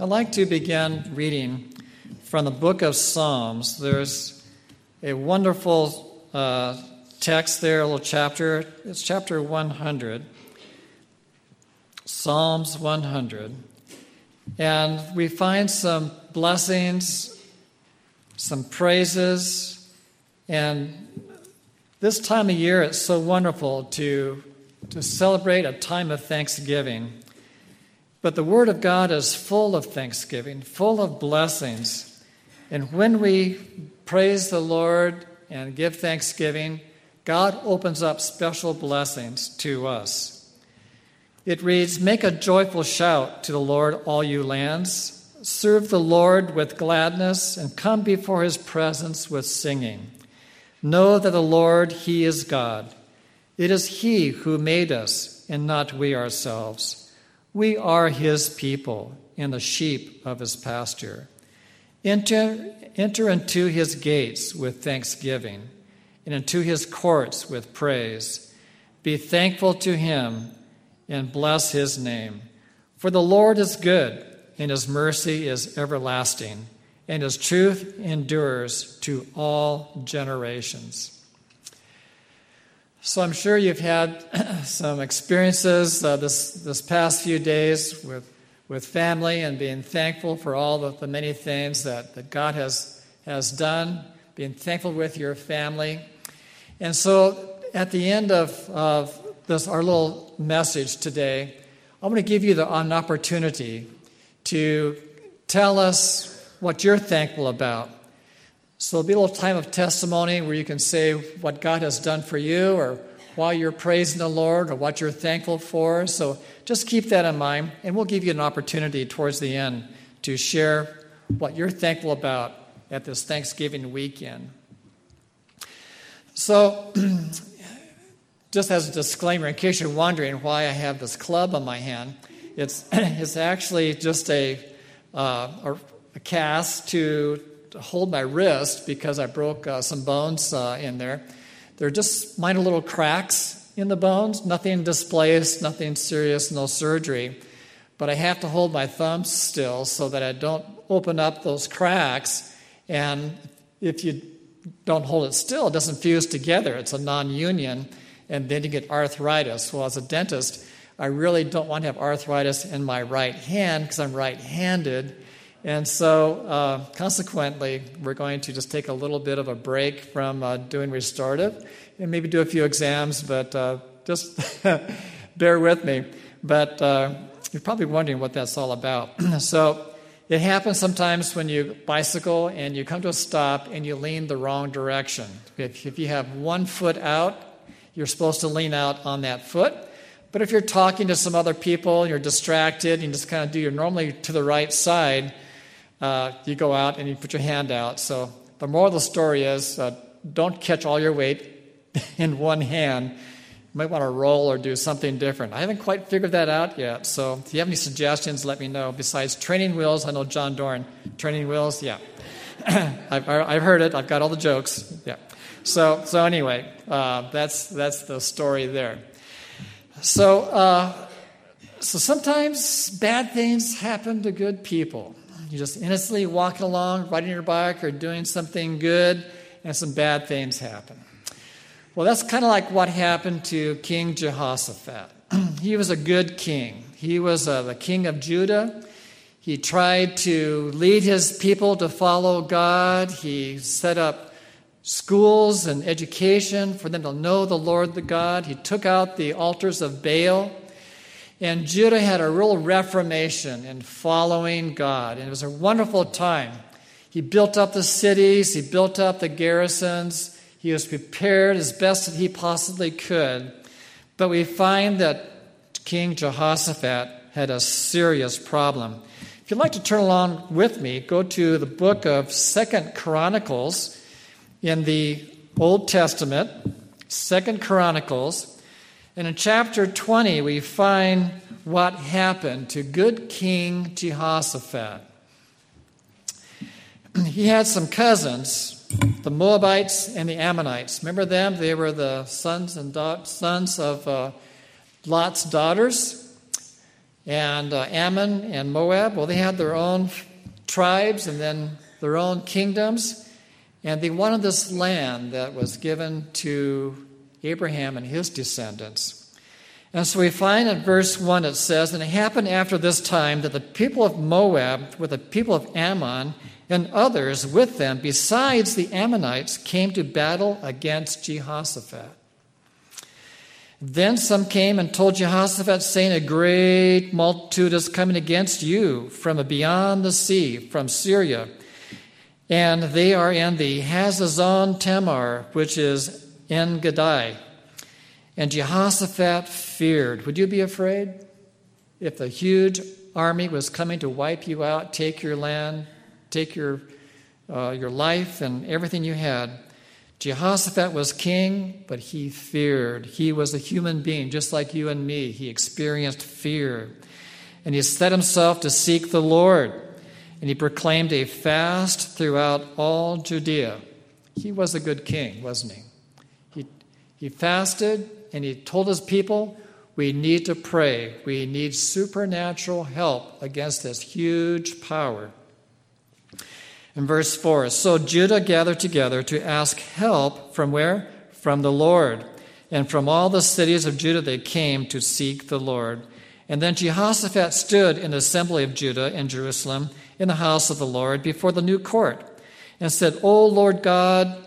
I'd like to begin reading from the book of Psalms. There's a wonderful uh, text there, a little chapter. It's chapter 100, Psalms 100. And we find some blessings, some praises, and this time of year it's so wonderful to, to celebrate a time of thanksgiving. But the Word of God is full of thanksgiving, full of blessings. And when we praise the Lord and give thanksgiving, God opens up special blessings to us. It reads Make a joyful shout to the Lord, all you lands. Serve the Lord with gladness and come before his presence with singing. Know that the Lord, he is God. It is he who made us and not we ourselves. We are his people and the sheep of his pasture. Enter, enter into his gates with thanksgiving and into his courts with praise. Be thankful to him and bless his name. For the Lord is good, and his mercy is everlasting, and his truth endures to all generations. So I'm sure you've had some experiences uh, this, this past few days with, with family and being thankful for all the, the many things that, that God has, has done, being thankful with your family. And so at the end of, of this, our little message today, I'm going to give you the, an opportunity to tell us what you're thankful about so it'll be a little time of testimony where you can say what God has done for you or why you're praising the Lord or what you're thankful for. So just keep that in mind, and we'll give you an opportunity towards the end to share what you're thankful about at this Thanksgiving weekend. So, just as a disclaimer, in case you're wondering why I have this club on my hand, it's, it's actually just a, uh, a cast to hold my wrist because I broke uh, some bones uh, in there. They're just minor little cracks in the bones, nothing displaced, nothing serious, no surgery. But I have to hold my thumb still so that I don't open up those cracks. And if you don't hold it still, it doesn't fuse together. It's a non union, and then you get arthritis. Well, as a dentist, I really don't want to have arthritis in my right hand because I'm right handed and so, uh, consequently, we're going to just take a little bit of a break from uh, doing restorative and maybe do a few exams, but uh, just bear with me. But uh, you're probably wondering what that's all about. so, it happens sometimes when you bicycle and you come to a stop and you lean the wrong direction. If, if you have one foot out, you're supposed to lean out on that foot. But if you're talking to some other people, and you're distracted, and you just kind of do your normally to the right side, uh, you go out and you put your hand out. So the moral of the story is uh, don't catch all your weight in one hand. You might want to roll or do something different. I haven't quite figured that out yet. So if you have any suggestions, let me know. Besides training wheels, I know John Dorn. Training wheels, yeah. I've, I've heard it. I've got all the jokes. Yeah. So, so anyway, uh, that's, that's the story there. So, uh, so sometimes bad things happen to good people. You're just innocently walking along, riding your bike, or doing something good, and some bad things happen. Well, that's kind of like what happened to King Jehoshaphat. he was a good king. He was uh, the king of Judah. He tried to lead his people to follow God. He set up schools and education for them to know the Lord the God. He took out the altars of Baal. And Judah had a real reformation in following God. And it was a wonderful time. He built up the cities, he built up the garrisons, he was prepared as best that he possibly could. But we find that King Jehoshaphat had a serious problem. If you'd like to turn along with me, go to the book of Second Chronicles in the Old Testament, Second Chronicles. And in chapter 20, we find what happened to good King Jehoshaphat. He had some cousins, the Moabites and the Ammonites. Remember them? They were the sons and da- sons of uh, Lot's daughters. And uh, Ammon and Moab, well, they had their own tribes and then their own kingdoms. And they wanted this land that was given to Abraham and his descendants. And so we find in verse 1 it says, And it happened after this time that the people of Moab, with the people of Ammon, and others with them, besides the Ammonites, came to battle against Jehoshaphat. Then some came and told Jehoshaphat, saying, A great multitude is coming against you from beyond the sea, from Syria. And they are in the Hazazon Tamar, which is En Gedi. And Jehoshaphat feared. Would you be afraid if a huge army was coming to wipe you out, take your land, take your, uh, your life and everything you had? Jehoshaphat was king, but he feared. He was a human being, just like you and me. He experienced fear. And he set himself to seek the Lord. And he proclaimed a fast throughout all Judea. He was a good king, wasn't he? He, he fasted and he told his people, We need to pray. We need supernatural help against this huge power. In verse 4, so Judah gathered together to ask help from where? From the Lord. And from all the cities of Judah they came to seek the Lord. And then Jehoshaphat stood in the assembly of Judah in Jerusalem in the house of the Lord before the new court and said, O Lord God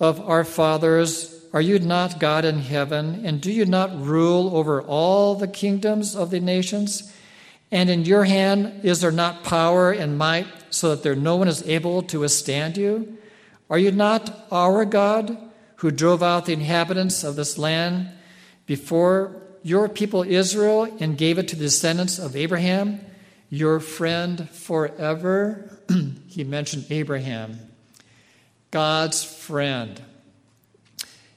of our fathers, are you not God in heaven? And do you not rule over all the kingdoms of the nations? And in your hand is there not power and might so that there no one is able to withstand you? Are you not our God who drove out the inhabitants of this land before your people Israel and gave it to the descendants of Abraham, your friend forever? he mentioned Abraham, God's friend.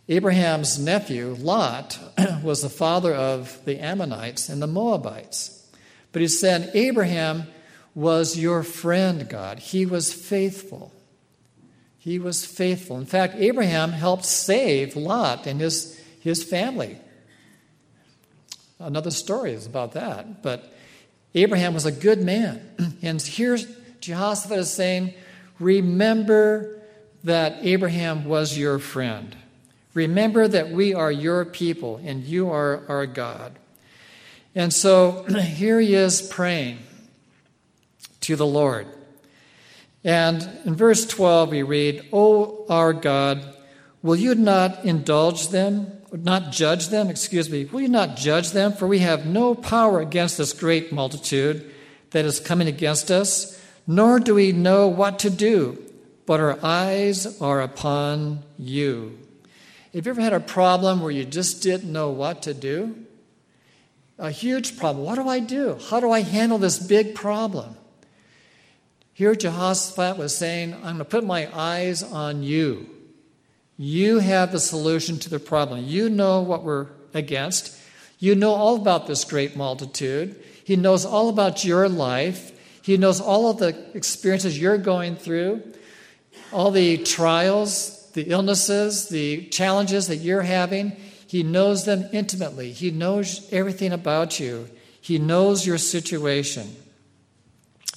Abraham's nephew, Lot, was the father of the Ammonites and the Moabites. But he said, Abraham was your friend, God. He was faithful. He was faithful. In fact, Abraham helped save Lot and his, his family. Another story is about that. But Abraham was a good man. And here Jehoshaphat is saying, Remember that Abraham was your friend. Remember that we are your people and you are our God. And so here he is praying to the Lord. And in verse 12, we read, O our God, will you not indulge them, not judge them, excuse me, will you not judge them? For we have no power against this great multitude that is coming against us, nor do we know what to do, but our eyes are upon you. Have you ever had a problem where you just didn't know what to do? A huge problem. What do I do? How do I handle this big problem? Here, Jehoshaphat was saying, I'm going to put my eyes on you. You have the solution to the problem. You know what we're against. You know all about this great multitude. He knows all about your life. He knows all of the experiences you're going through, all the trials, the illnesses, the challenges that you're having. He knows them intimately. He knows everything about you. He knows your situation.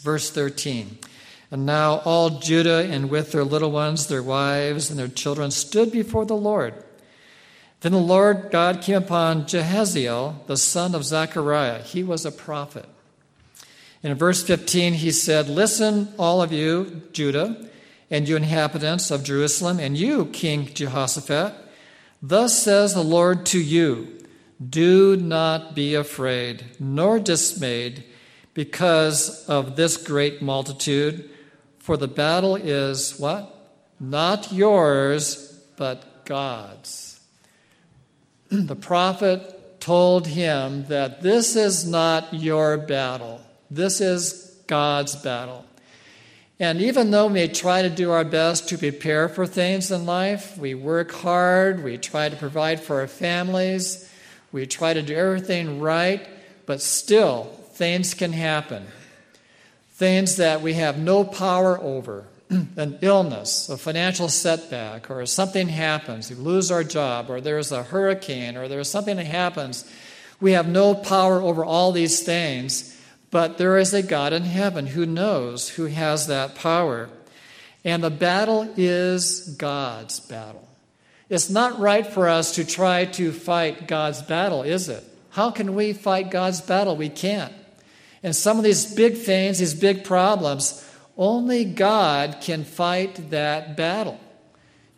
Verse 13. And now all Judah and with their little ones, their wives, and their children stood before the Lord. Then the Lord God came upon Jehaziel, the son of Zechariah. He was a prophet. And in verse 15, he said, Listen, all of you, Judah, and you inhabitants of Jerusalem, and you, King Jehoshaphat. Thus says the Lord to you Do not be afraid, nor dismayed because of this great multitude, for the battle is what? Not yours, but God's. the prophet told him that this is not your battle, this is God's battle. And even though we try to do our best to prepare for things in life, we work hard, we try to provide for our families, we try to do everything right, but still things can happen. Things that we have no power over an illness, a financial setback, or something happens, we lose our job, or there's a hurricane, or there's something that happens. We have no power over all these things, but there is a God in heaven who knows, who has that power. And the battle is God's battle. It's not right for us to try to fight God's battle, is it? How can we fight God's battle? We can't. And some of these big things, these big problems, only God can fight that battle.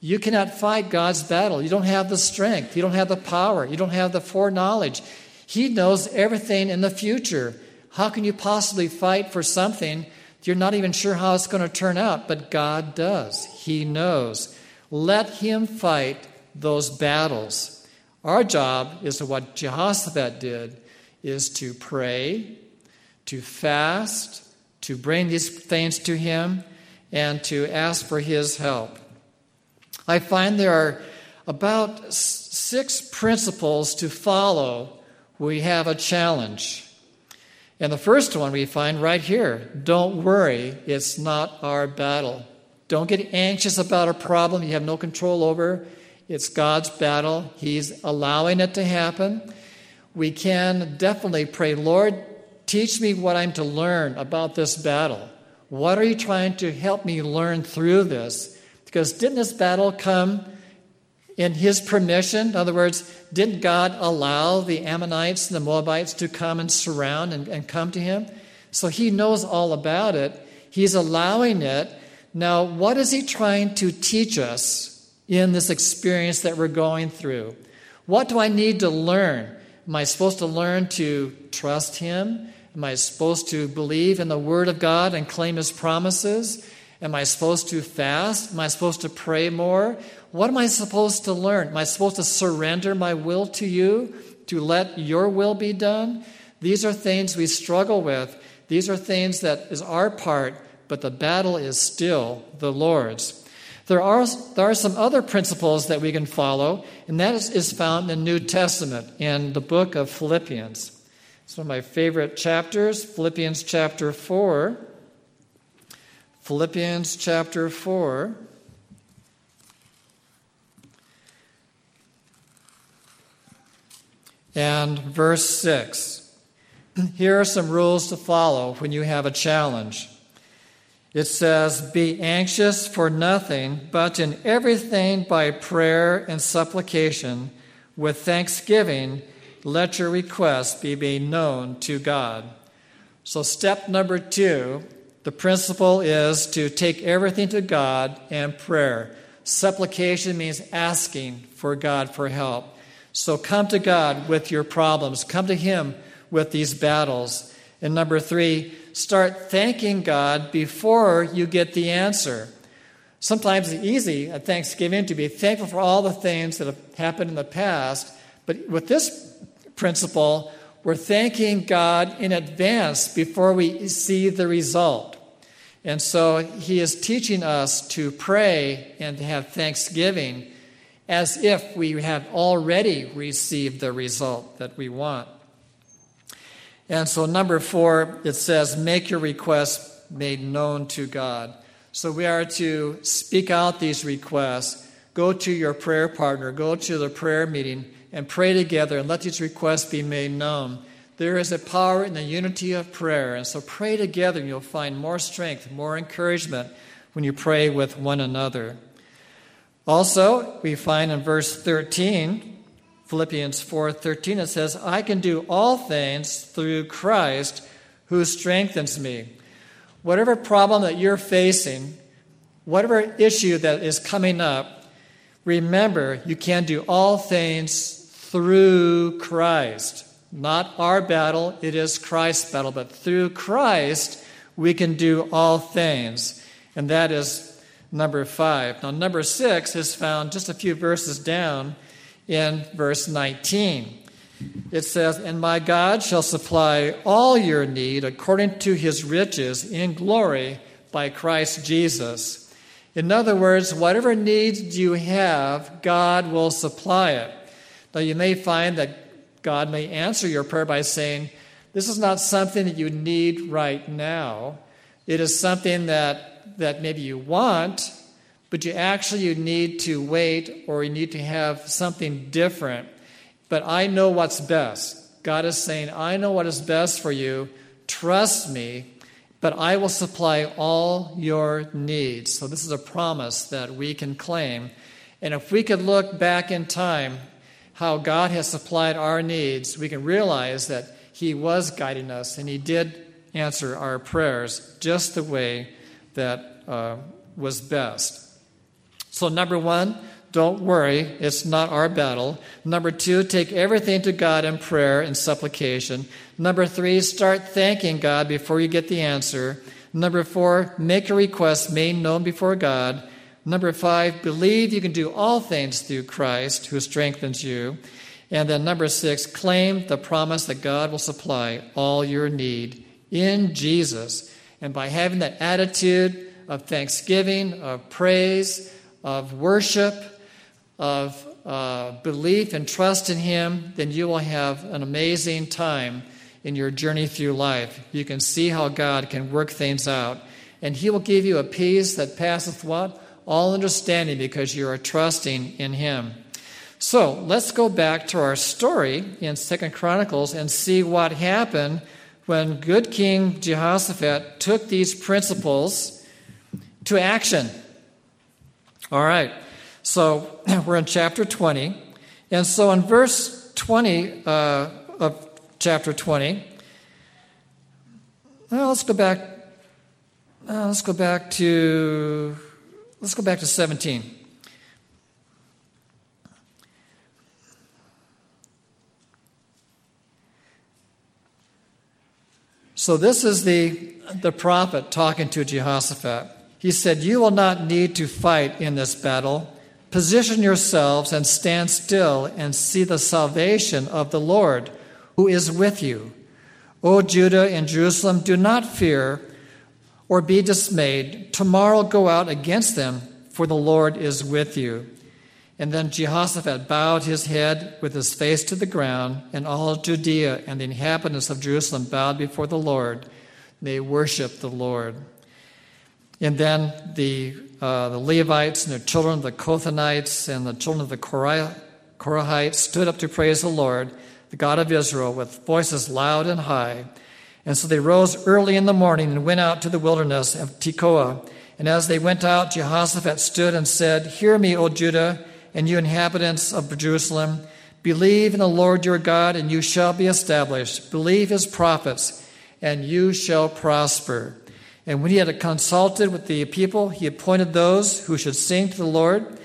You cannot fight God's battle. You don't have the strength. You don't have the power. You don't have the foreknowledge. He knows everything in the future. How can you possibly fight for something you're not even sure how it's going to turn out? But God does. He knows. Let Him fight those battles. Our job is to what Jehoshaphat did is to pray, to fast, to bring these things to Him, and to ask for His help. I find there are about six principles to follow we have a challenge. And the first one we find right here don't worry, it's not our battle. Don't get anxious about a problem you have no control over. It's God's battle, He's allowing it to happen. We can definitely pray, Lord, teach me what I'm to learn about this battle. What are you trying to help me learn through this? Because didn't this battle come in his permission? In other words, didn't God allow the Ammonites and the Moabites to come and surround and, and come to him? So he knows all about it. He's allowing it. Now, what is he trying to teach us in this experience that we're going through? What do I need to learn? Am I supposed to learn to trust him? Am I supposed to believe in the Word of God and claim His promises? Am I supposed to fast? Am I supposed to pray more? What am I supposed to learn? Am I supposed to surrender my will to you, to let your will be done? These are things we struggle with. These are things that is our part, but the battle is still the Lord's. There are, there are some other principles that we can follow, and that is, is found in the New Testament in the book of Philippians. It's one of my favorite chapters, Philippians chapter 4. Philippians chapter 4. And verse 6. Here are some rules to follow when you have a challenge. It says, Be anxious for nothing, but in everything by prayer and supplication, with thanksgiving, let your requests be made known to God. So, step number two the principle is to take everything to God and prayer. Supplication means asking for God for help. So come to God with your problems, come to Him with these battles. And number three, start thanking God before you get the answer. Sometimes it's easy at Thanksgiving to be thankful for all the things that have happened in the past, but with this principle, we're thanking God in advance before we see the result. And so he is teaching us to pray and to have thanksgiving as if we have already received the result that we want. And so, number four, it says, make your requests made known to God. So, we are to speak out these requests, go to your prayer partner, go to the prayer meeting, and pray together and let these requests be made known. There is a power in the unity of prayer. And so pray together and you'll find more strength, more encouragement when you pray with one another. Also, we find in verse 13, Philippians 4:13 it says, "I can do all things through Christ who strengthens me." Whatever problem that you're facing, whatever issue that is coming up, remember you can do all things through Christ. Not our battle, it is Christ's battle. But through Christ, we can do all things. And that is number five. Now, number six is found just a few verses down in verse 19. It says, And my God shall supply all your need according to his riches in glory by Christ Jesus. In other words, whatever needs you have, God will supply it. Now, you may find that God may answer your prayer by saying, This is not something that you need right now. It is something that, that maybe you want, but you actually you need to wait or you need to have something different. But I know what's best. God is saying, I know what is best for you. Trust me, but I will supply all your needs. So, this is a promise that we can claim. And if we could look back in time, how God has supplied our needs, we can realize that He was guiding us and He did answer our prayers just the way that uh, was best. So, number one, don't worry, it's not our battle. Number two, take everything to God in prayer and supplication. Number three, start thanking God before you get the answer. Number four, make your request made known before God. Number five, believe you can do all things through Christ who strengthens you. And then number six, claim the promise that God will supply all your need in Jesus. And by having that attitude of thanksgiving, of praise, of worship, of uh, belief and trust in Him, then you will have an amazing time in your journey through life. You can see how God can work things out. And He will give you a peace that passeth what? All understanding because you are trusting in Him. So let's go back to our story in Second Chronicles and see what happened when good King Jehoshaphat took these principles to action. All right. So we're in chapter 20. And so in verse 20 uh, of chapter 20, well, let's go back. Uh, let's go back to let's go back to 17. So this is the the prophet talking to Jehoshaphat. He said, "You will not need to fight in this battle." Position yourselves and stand still and see the salvation of the Lord who is with you. O Judah and Jerusalem, do not fear or be dismayed. Tomorrow go out against them, for the Lord is with you. And then Jehoshaphat bowed his head with his face to the ground, and all Judea and the inhabitants of Jerusalem bowed before the Lord. They worshiped the Lord. And then the, uh, the Levites and the children the Kohathites and the children of the Korahites stood up to praise the Lord, the God of Israel, with voices loud and high. And so they rose early in the morning and went out to the wilderness of Tekoa. And as they went out, Jehoshaphat stood and said, Hear me, O Judah, and you inhabitants of Jerusalem. Believe in the Lord your God, and you shall be established. Believe his prophets, and you shall prosper. And when he had consulted with the people, he appointed those who should sing to the Lord,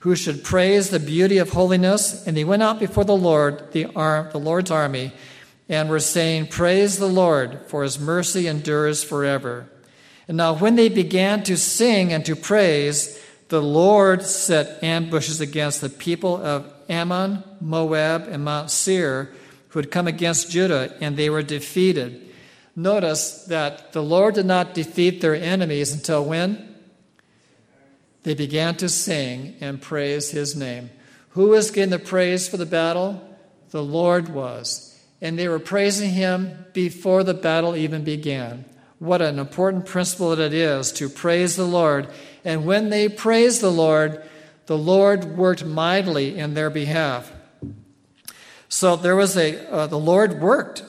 who should praise the beauty of holiness. And they went out before the Lord, the, arm, the Lord's army, and were saying, Praise the Lord, for his mercy endures forever. And now, when they began to sing and to praise, the Lord set ambushes against the people of Ammon, Moab, and Mount Seir, who had come against Judah, and they were defeated. Notice that the Lord did not defeat their enemies until when? They began to sing and praise his name. Who was getting the praise for the battle? The Lord was. And they were praising him before the battle even began. What an important principle that it is to praise the Lord. And when they praised the Lord, the Lord worked mightily in their behalf. So there was a, uh, the Lord worked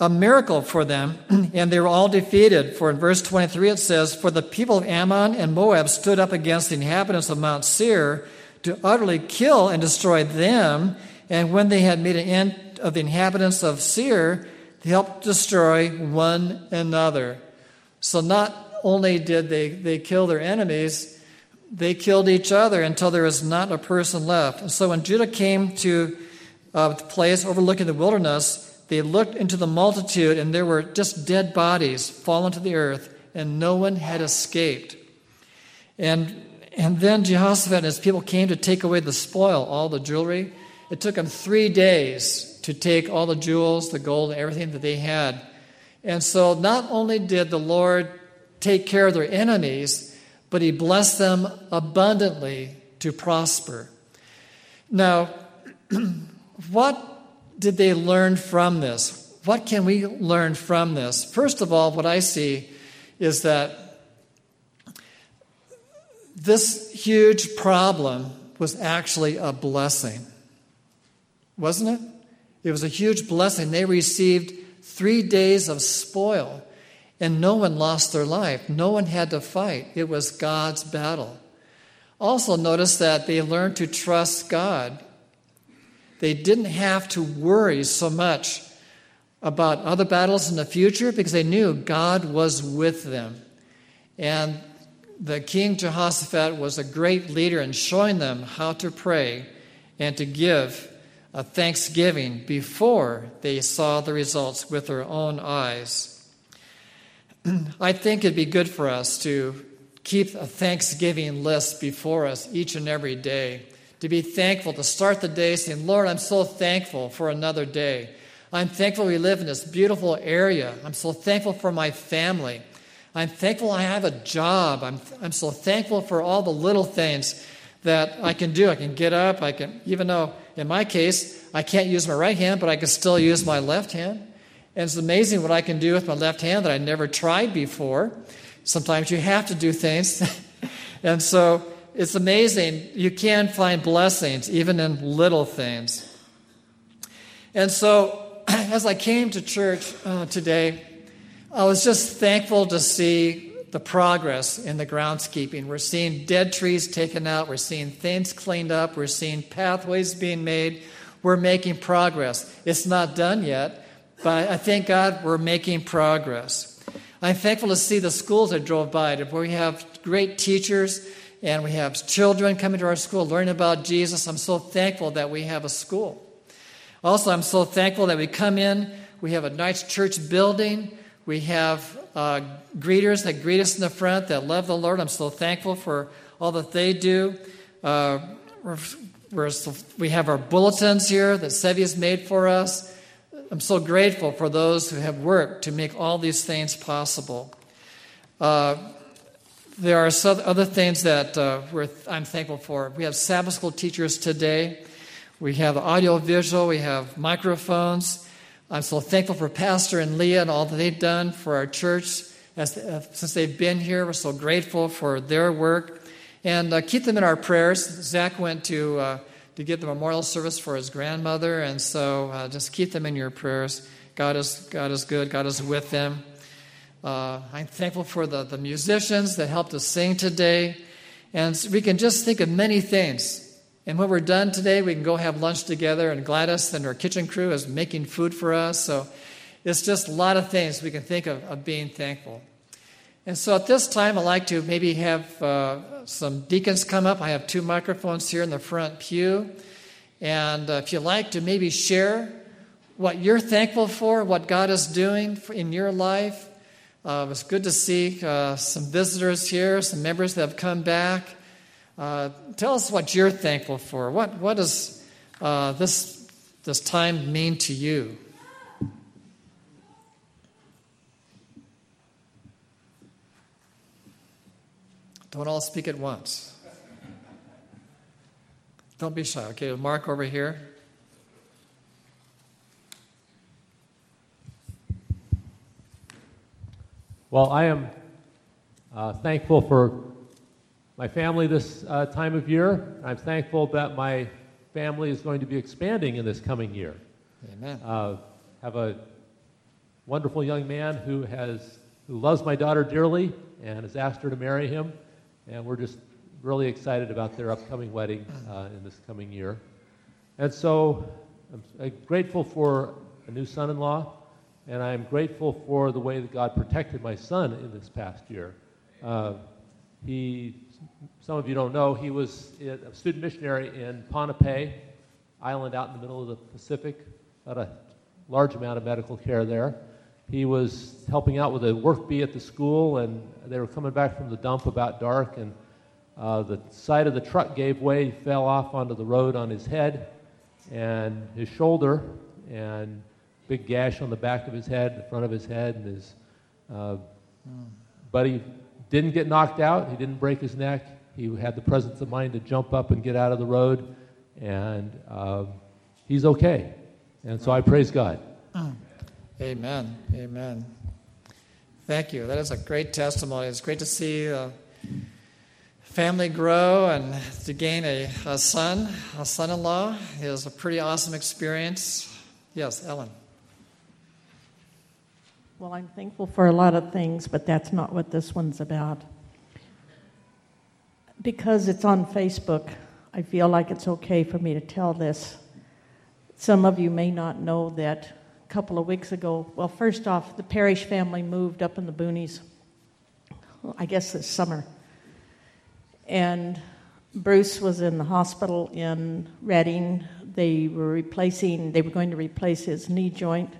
a miracle for them, and they were all defeated. For in verse 23 it says, For the people of Ammon and Moab stood up against the inhabitants of Mount Seir to utterly kill and destroy them. And when they had made an end of the inhabitants of Seir, they helped destroy one another. So not only did they, they kill their enemies, they killed each other until there was not a person left. And so when Judah came to uh, a place overlooking the wilderness, they looked into the multitude, and there were just dead bodies fallen to the earth, and no one had escaped. And, and then Jehoshaphat and his people came to take away the spoil, all the jewelry. It took them three days to take all the jewels, the gold, everything that they had. And so not only did the Lord take care of their enemies, but he blessed them abundantly to prosper. Now, what did they learn from this? What can we learn from this? First of all, what I see is that this huge problem was actually a blessing. Wasn't it? It was a huge blessing. They received three days of spoil, and no one lost their life. No one had to fight. It was God's battle. Also, notice that they learned to trust God. They didn't have to worry so much about other battles in the future because they knew God was with them. And the King Jehoshaphat was a great leader in showing them how to pray and to give a thanksgiving before they saw the results with their own eyes. I think it'd be good for us to keep a thanksgiving list before us each and every day. To be thankful, to start the day saying, Lord, I'm so thankful for another day. I'm thankful we live in this beautiful area. I'm so thankful for my family. I'm thankful I have a job. I'm, I'm so thankful for all the little things that I can do. I can get up. I can, even though in my case, I can't use my right hand, but I can still use my left hand. And it's amazing what I can do with my left hand that I never tried before. Sometimes you have to do things. and so it's amazing. You can find blessings even in little things. And so as I came to church uh, today, I was just thankful to see the progress in the groundskeeping. We're seeing dead trees taken out, we're seeing things cleaned up, we're seeing pathways being made. We're making progress. It's not done yet, but I thank God we're making progress. I'm thankful to see the schools I drove by where we have great teachers and we have children coming to our school learning about Jesus. I'm so thankful that we have a school. Also, I'm so thankful that we come in, we have a nice church building, we have uh, greeters that greet us in the front that love the Lord. I'm so thankful for all that they do. Uh, we're, we're we have our bulletins here that Sevi has made for us. I'm so grateful for those who have worked to make all these things possible. Uh, there are other things that uh, I'm thankful for. We have Sabbath school teachers today. We have audio visual. We have microphones. I'm so thankful for Pastor and Leah and all that they've done for our church as, uh, since they've been here. We're so grateful for their work. And uh, keep them in our prayers. Zach went to uh, to give the memorial service for his grandmother. And so uh, just keep them in your prayers. God is, God is good, God is with them. Uh, I'm thankful for the, the musicians that helped us sing today. And we can just think of many things. And when we're done today, we can go have lunch together, and Gladys and her kitchen crew is making food for us. So it's just a lot of things we can think of, of being thankful. And so at this time, I'd like to maybe have uh, some deacons come up. I have two microphones here in the front pew. And uh, if you'd like to maybe share what you're thankful for, what God is doing in your life, uh, it was good to see uh, some visitors here, some members that have come back. Uh, tell us what you're thankful for. What, what does uh, this, this time mean to you? Don't all speak at once. Don't be shy. Okay, Mark over here. Well, I am uh, thankful for my family this uh, time of year. I'm thankful that my family is going to be expanding in this coming year. Amen. Uh, have a wonderful young man who has who loves my daughter dearly and has asked her to marry him and we're just really excited about their upcoming wedding uh, in this coming year. And so I'm grateful for a new son in law, and I'm grateful for the way that God protected my son in this past year. Uh, he, some of you don't know, he was a student missionary in Ponape Island out in the middle of the Pacific, had a large amount of medical care there. He was helping out with a work bee at the school, and they were coming back from the dump about dark, and uh, the side of the truck gave way. He fell off onto the road on his head and his shoulder, and big gash on the back of his head, the front of his head, and his. Uh, but he didn't get knocked out. He didn't break his neck. He had the presence of mind to jump up and get out of the road, and uh, he's okay. And so I praise God. Amen. Amen. Thank you. That is a great testimony. It's great to see a family grow and to gain a, a son, a son in law, is a pretty awesome experience. Yes, Ellen. Well, I'm thankful for a lot of things, but that's not what this one's about. Because it's on Facebook, I feel like it's okay for me to tell this. Some of you may not know that a couple of weeks ago, well, first off, the Parrish family moved up in the boonies, I guess this summer. And Bruce was in the hospital in Redding. They were replacing, they were going to replace his knee joint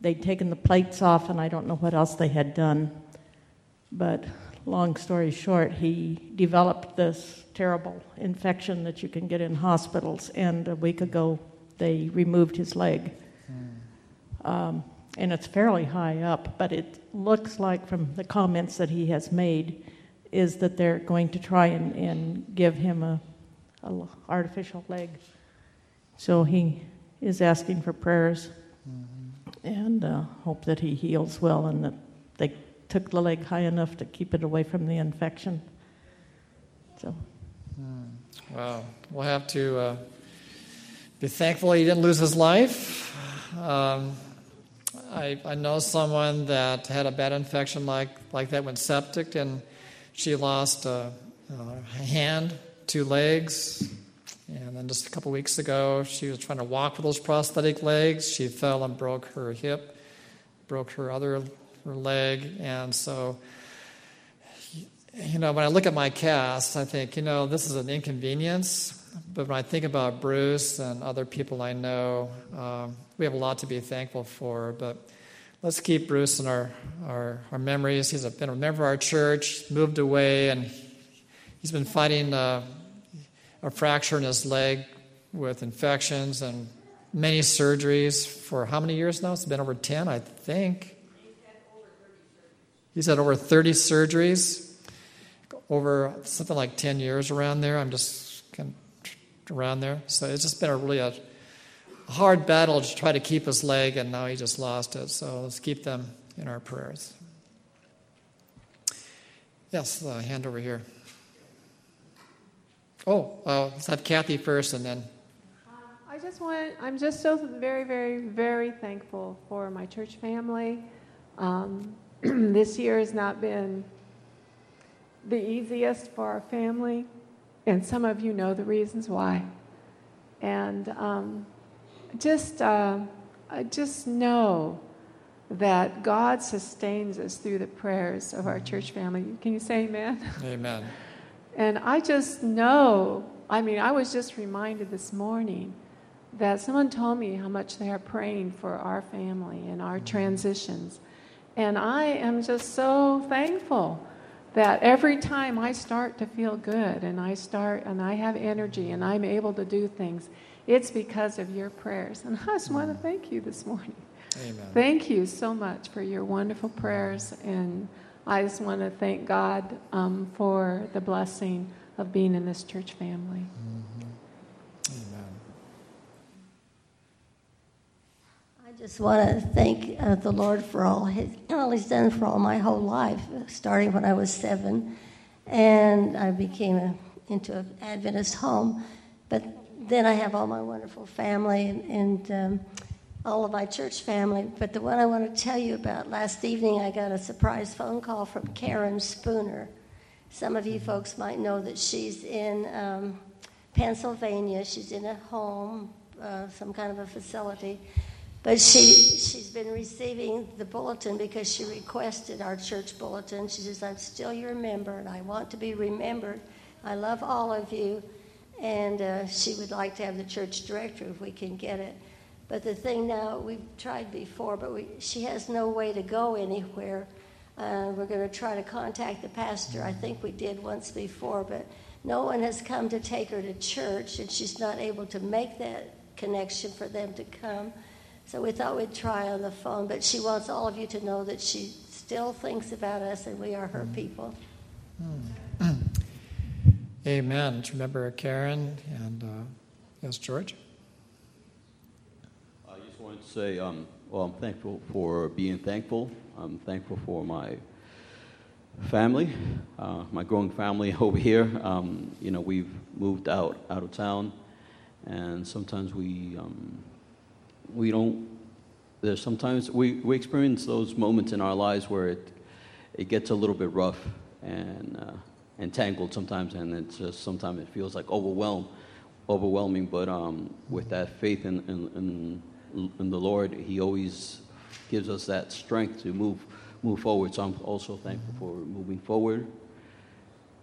they'd taken the plates off, and I don't know what else they had done. But long story short, he developed this terrible infection that you can get in hospitals, and a week ago they removed his leg. Mm. Um, and it's fairly high up, but it looks like from the comments that he has made is that they're going to try and, and give him a, a artificial leg. So he is asking for prayers. Mm-hmm and uh, hope that he heals well and that they took the leg high enough to keep it away from the infection. So. Hmm. Wow. We'll have to uh, be thankful he didn't lose his life. Um, I, I know someone that had a bad infection like, like that, went septic, and she lost a, a hand, two legs, and then just a couple weeks ago, she was trying to walk with those prosthetic legs. She fell and broke her hip, broke her other her leg. And so, you know, when I look at my cast, I think, you know, this is an inconvenience. But when I think about Bruce and other people I know, um, we have a lot to be thankful for. But let's keep Bruce in our, our, our memories. He's been a member of our church, moved away, and he's been fighting. Uh, a fracture in his leg with infections and many surgeries for how many years now? It's been over 10, I think. He's had over 30 surgeries over something like 10 years around there. I'm just kind of around there. So it's just been a really a hard battle to try to keep his leg, and now he just lost it. So let's keep them in our prayers. Yes, the hand over here. Oh, uh, let's have Kathy first and then. I just want, I'm just so very, very, very thankful for my church family. Um, this year has not been the easiest for our family, and some of you know the reasons why. And um, just, uh, I just know that God sustains us through the prayers of our church family. Can you say amen? Amen. And I just know, I mean, I was just reminded this morning that someone told me how much they are praying for our family and our mm-hmm. transitions. And I am just so thankful that every time I start to feel good and I start and I have energy and I'm able to do things, it's because of your prayers. And I just want to mm-hmm. thank you this morning. Amen. Thank you so much for your wonderful prayers and I just want to thank God um, for the blessing of being in this church family. Mm-hmm. Amen. I just want to thank uh, the Lord for all, his, all He's done for all my whole life, starting when I was seven, and I became a, into an Adventist home. But then I have all my wonderful family, and, and um, all of my church family, but the one I want to tell you about last evening, I got a surprise phone call from Karen Spooner. Some of you folks might know that she's in um, Pennsylvania. She's in a home, uh, some kind of a facility. But she, she's been receiving the bulletin because she requested our church bulletin. She says, I'm still your member and I want to be remembered. I love all of you. And uh, she would like to have the church director if we can get it. But the thing now, we've tried before, but we, she has no way to go anywhere. Uh, we're going to try to contact the pastor. I think we did once before, but no one has come to take her to church, and she's not able to make that connection for them to come. So we thought we'd try on the phone, but she wants all of you to know that she still thinks about us and we are her people. Hmm. Amen. Remember Karen and uh, yes, George? To say, um, well, I'm thankful for being thankful. I'm thankful for my family, uh, my growing family over here. Um, you know, we've moved out out of town, and sometimes we um, we don't. There's sometimes we, we experience those moments in our lives where it it gets a little bit rough and uh, and tangled sometimes, and it's just sometimes it feels like overwhelmed, overwhelming. But um, with that faith in, in, the Lord, He always gives us that strength to move move forward. So I'm also thankful for moving forward.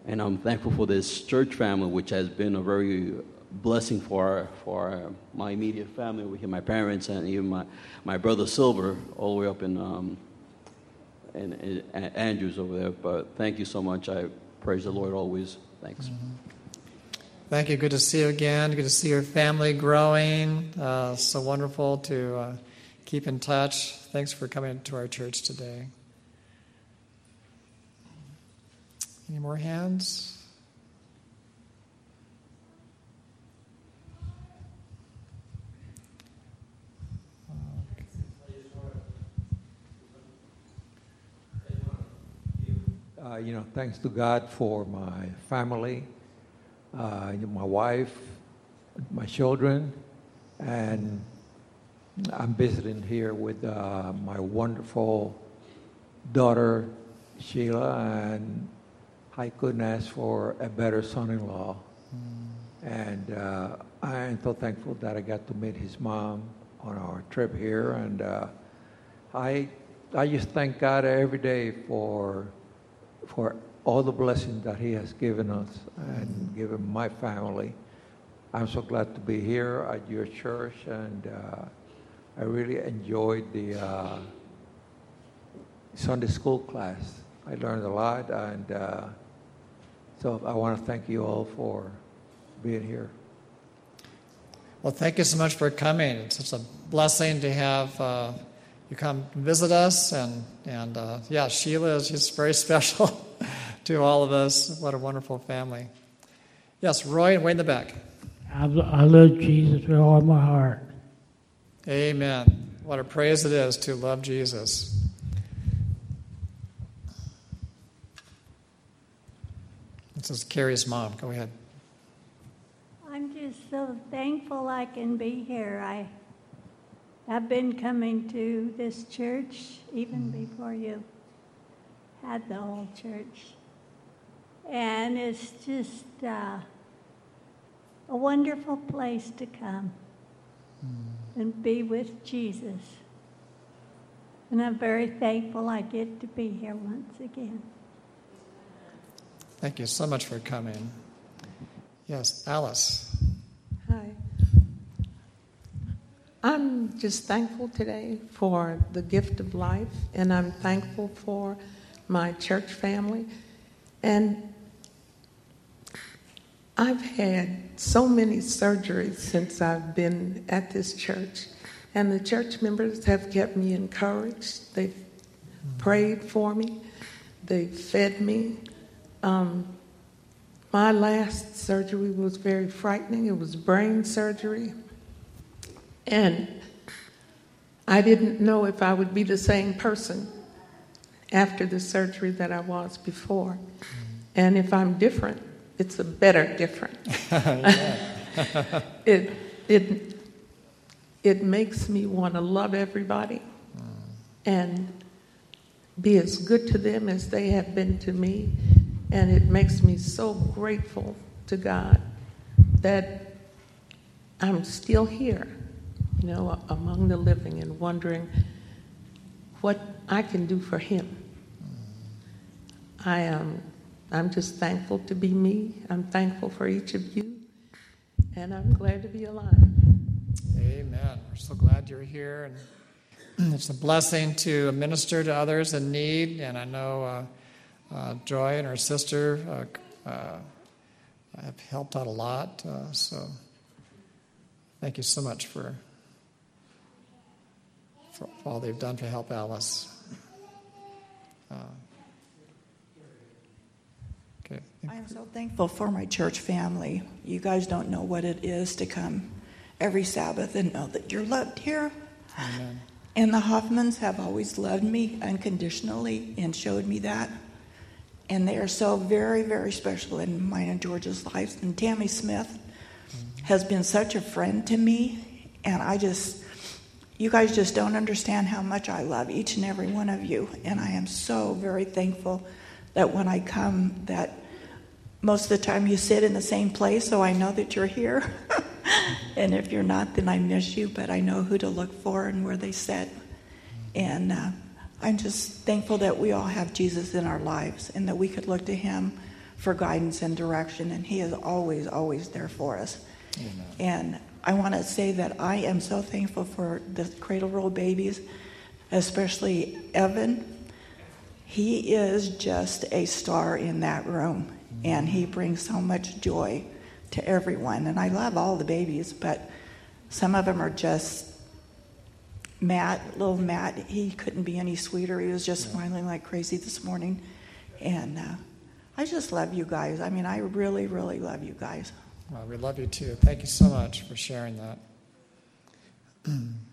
And I'm thankful for this church family, which has been a very blessing for for my immediate family, my parents and even my, my brother Silver, all the way up in, um, in, in Andrews over there. But thank you so much. I praise the Lord always. Thanks. Mm-hmm. Thank you. Good to see you again. Good to see your family growing. Uh, so wonderful to uh, keep in touch. Thanks for coming to our church today. Any more hands? Uh, you know, thanks to God for my family, uh, my wife, my children, and I'm visiting here with uh, my wonderful daughter, Sheila, and I couldn't ask for a better son-in-law. Mm. And uh, I am so thankful that I got to meet his mom on our trip here, and uh, I I just thank God every day for for all the blessings that He has given us and given my family. I'm so glad to be here at your church, and uh, I really enjoyed the uh, Sunday school class. I learned a lot, and uh, so I want to thank you all for being here. Well, thank you so much for coming. It's such a blessing to have uh, you come visit us, and and uh, yeah, Sheila is just very special to all of us. What a wonderful family. Yes, Roy, way in the back. I, I love Jesus with all my heart. Amen. What a praise it is to love Jesus. This is Carrie's mom. Go ahead. I'm just so thankful I can be here. I have been coming to this church even before you had the whole church. And it's just uh, a wonderful place to come mm. and be with Jesus. And I'm very thankful I get to be here once again. Thank you so much for coming. Yes, Alice. Hi. I'm just thankful today for the gift of life, and I'm thankful for my church family. And I've had so many surgeries since I've been at this church, and the church members have kept me encouraged. They've prayed for me, they've fed me, um, my last surgery was very frightening. It was brain surgery. And I didn't know if I would be the same person after the surgery that I was before. And if I'm different, it's a better different. it, it, it makes me want to love everybody mm. and be as good to them as they have been to me and it makes me so grateful to God that I'm still here, you know, among the living and wondering what I can do for Him. Mm. I am. I'm just thankful to be me. I'm thankful for each of you, and I'm glad to be alive. Amen. We're so glad you're here, and it's a blessing to minister to others in need. And I know. Uh, uh, Joy and her sister uh, uh, have helped out a lot. Uh, so thank you so much for, for all they've done to help Alice. Okay. I am so thankful for my church family. You guys don't know what it is to come every Sabbath and know that you're loved here. Amen. And the Hoffmans have always loved me unconditionally and showed me that and they are so very, very special in mine and George's lives. And Tammy Smith has been such a friend to me, and I just, you guys just don't understand how much I love each and every one of you. And I am so very thankful that when I come, that most of the time you sit in the same place, so I know that you're here. and if you're not, then I miss you, but I know who to look for and where they sit. And uh, I'm just thankful that we all have Jesus in our lives and that we could look to him for guidance and direction, and he is always, always there for us. Amen. And I want to say that I am so thankful for the cradle roll babies, especially Evan. He is just a star in that room, and he brings so much joy to everyone. And I love all the babies, but some of them are just Matt, little Matt, he couldn't be any sweeter. He was just smiling like crazy this morning. And uh, I just love you guys. I mean, I really, really love you guys. Well, we love you too. Thank you so much for sharing that.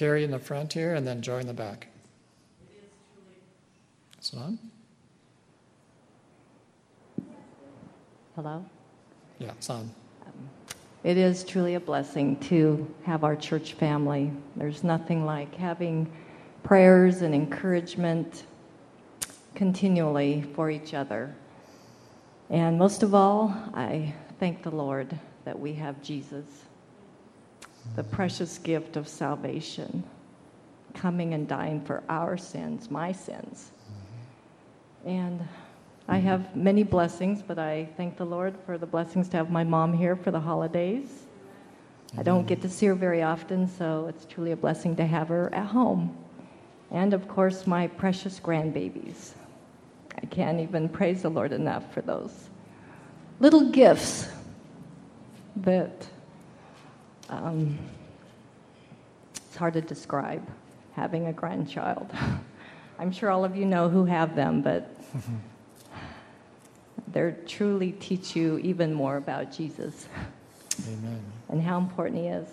Carrie in the front here, and then join the back. Is it on? Hello? Yeah, it's on. Um, it is truly a blessing to have our church family. There's nothing like having prayers and encouragement continually for each other. And most of all, I thank the Lord that we have Jesus, the precious gift of salvation, coming and dying for our sins, my sins. And I mm-hmm. have many blessings, but I thank the Lord for the blessings to have my mom here for the holidays. I don't get to see her very often, so it's truly a blessing to have her at home. And of course, my precious grandbabies. I can't even praise the Lord enough for those little gifts that um, it's hard to describe having a grandchild. I'm sure all of you know who have them, but they truly teach you even more about Jesus. Amen. And how important he is.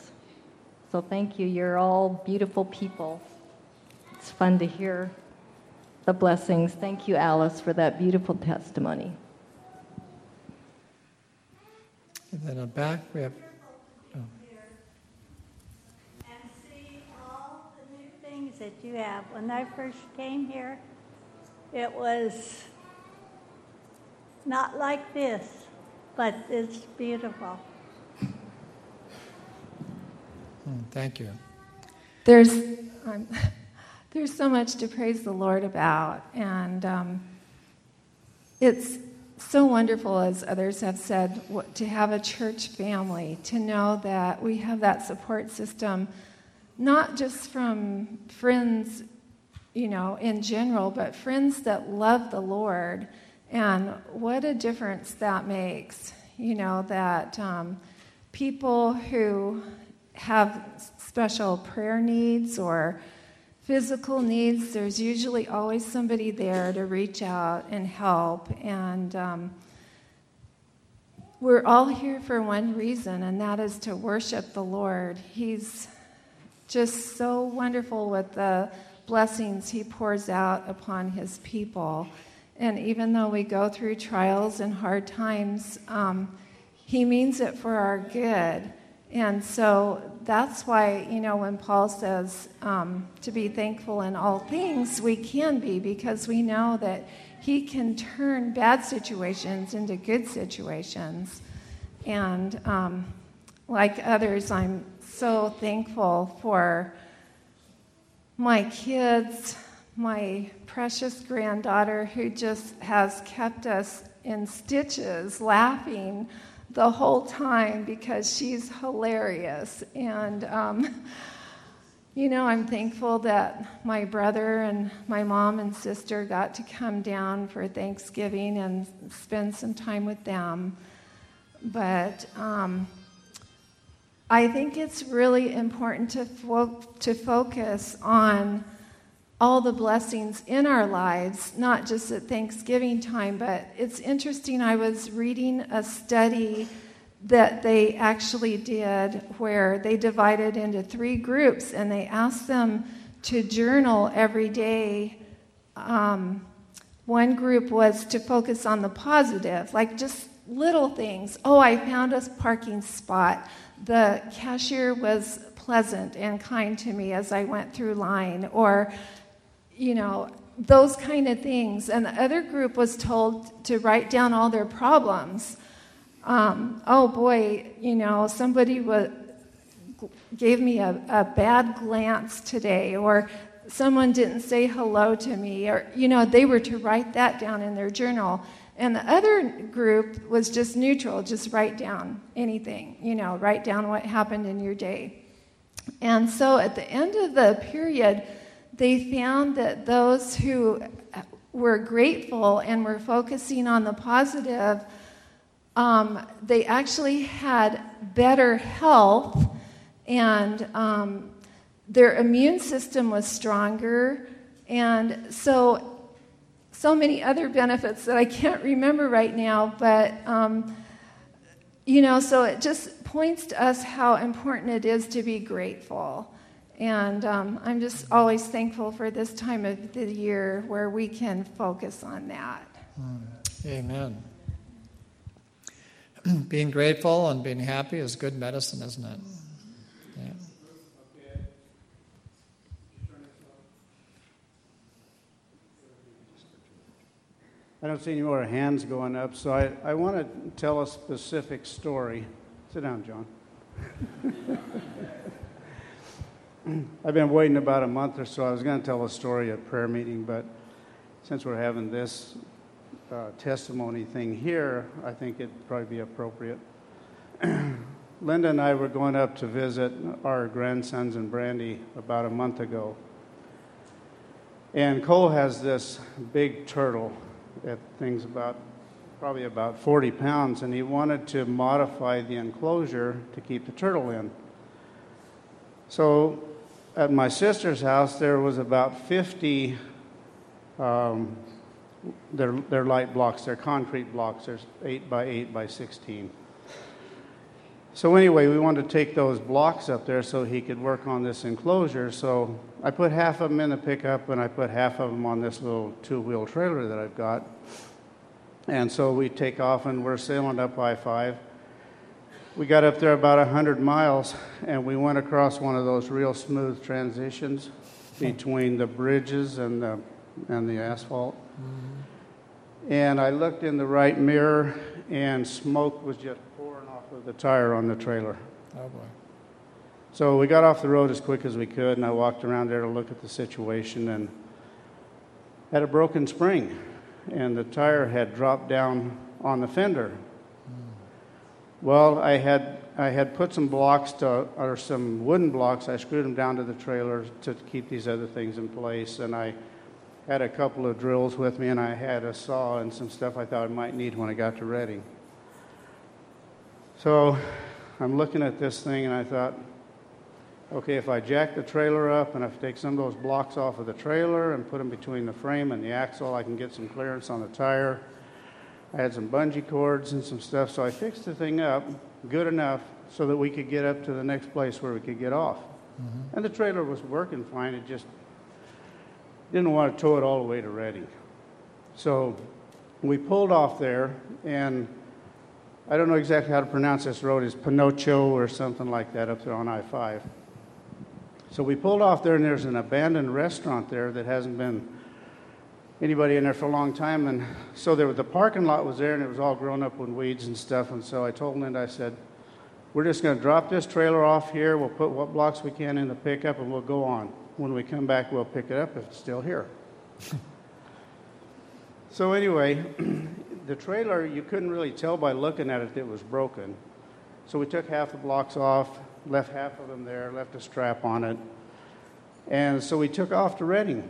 So thank you. You're all beautiful people. It's fun to hear the blessings. Thank you, Alice, for that beautiful testimony. And then on back, we have. Oh. And see all the new things that you have. When I first came here, it was not like this, but it's beautiful. Hmm, thank you. There's, um, there's so much to praise the Lord about, and um, it's so wonderful, as others have said, to have a church family, to know that we have that support system, not just from friends, you know, in general, but friends that love the Lord and what a difference that makes, you know, that um, people who have special prayer needs or physical needs, there's usually always somebody there to reach out and help. And um, we're all here for one reason, and that is to worship the Lord. He's just so wonderful with the blessings He pours out upon His people. And even though we go through trials and hard times, um, He means it for our good. And so that's why, you know, when Paul says um, to be thankful in all things, we can be because we know that He can turn bad situations into good situations. And um, like others, I'm so thankful for my kids my precious granddaughter who just has kept us in stitches laughing the whole time because she's hilarious. And, um, you know, I'm thankful that my brother and my mom and sister got to come down for Thanksgiving and spend some time with them. But um, I think it's really important to, fo- to focus on all the blessings in our lives, not just at Thanksgiving time, but it's interesting. I was reading a study that they actually did where they divided into three groups and they asked them to journal every day. Um, one group was to focus on the positive, like just little things. Oh, I found a parking spot the cashier was pleasant and kind to me as I went through line, or, you know, those kind of things. And the other group was told to write down all their problems. Um, oh boy, you know, somebody gave me a, a bad glance today, or someone didn't say hello to me, or, you know, they were to write that down in their journal. And the other group was just neutral, just write down anything, you know, write down what happened in your day. And so at the end of the period, they found that those who were grateful and were focusing on the positive, um, they actually had better health and um, their immune system was stronger. And so so many other benefits that I can't remember right now, but um, you know, so it just points to us how important it is to be grateful. And um, I'm just always thankful for this time of the year where we can focus on that. Amen. being grateful and being happy is good medicine, isn't it? I don't see any more hands going up, so I, I want to tell a specific story. Sit down, John. I've been waiting about a month or so. I was going to tell a story at prayer meeting, but since we're having this uh, testimony thing here, I think it'd probably be appropriate. Linda and I were going up to visit our grandsons and Brandy about a month ago. And Cole has this big turtle that thing's about probably about 40 pounds, and he wanted to modify the enclosure to keep the turtle in. So at my sister's house, there was about 50. Um, they're, they're light blocks, they're concrete blocks, there's 8 by 8 by 16. So, anyway, we wanted to take those blocks up there so he could work on this enclosure. So, I put half of them in the pickup and I put half of them on this little two wheel trailer that I've got. And so we take off and we're sailing up I 5. We got up there about 100 miles and we went across one of those real smooth transitions between the bridges and the, and the asphalt. Mm-hmm. And I looked in the right mirror and smoke was just pouring off of the tire on the trailer. Oh boy. So we got off the road as quick as we could, and I walked around there to look at the situation and had a broken spring, and the tire had dropped down on the fender. Well, I had I had put some blocks to, or some wooden blocks. I screwed them down to the trailer to keep these other things in place, and I had a couple of drills with me, and I had a saw and some stuff I thought I might need when I got to Redding. So I'm looking at this thing and I thought, okay, if I jack the trailer up and if I take some of those blocks off of the trailer and put them between the frame and the axle, I can get some clearance on the tire. I had some bungee cords and some stuff, so I fixed the thing up good enough so that we could get up to the next place where we could get off. Mm-hmm. And the trailer was working fine, it just didn't want to tow it all the way to Redding. So we pulled off there and I don't know exactly how to pronounce this road. It's Pinocho or something like that up there on I 5. So we pulled off there, and there's an abandoned restaurant there that hasn't been anybody in there for a long time. And so there, the parking lot was there, and it was all grown up with weeds and stuff. And so I told Linda, I said, We're just going to drop this trailer off here. We'll put what blocks we can in the pickup, and we'll go on. When we come back, we'll pick it up if it's still here. so, anyway, the trailer, you couldn't really tell by looking at it that it was broken. So we took half the blocks off, left half of them there, left a strap on it. And so we took off to Redding.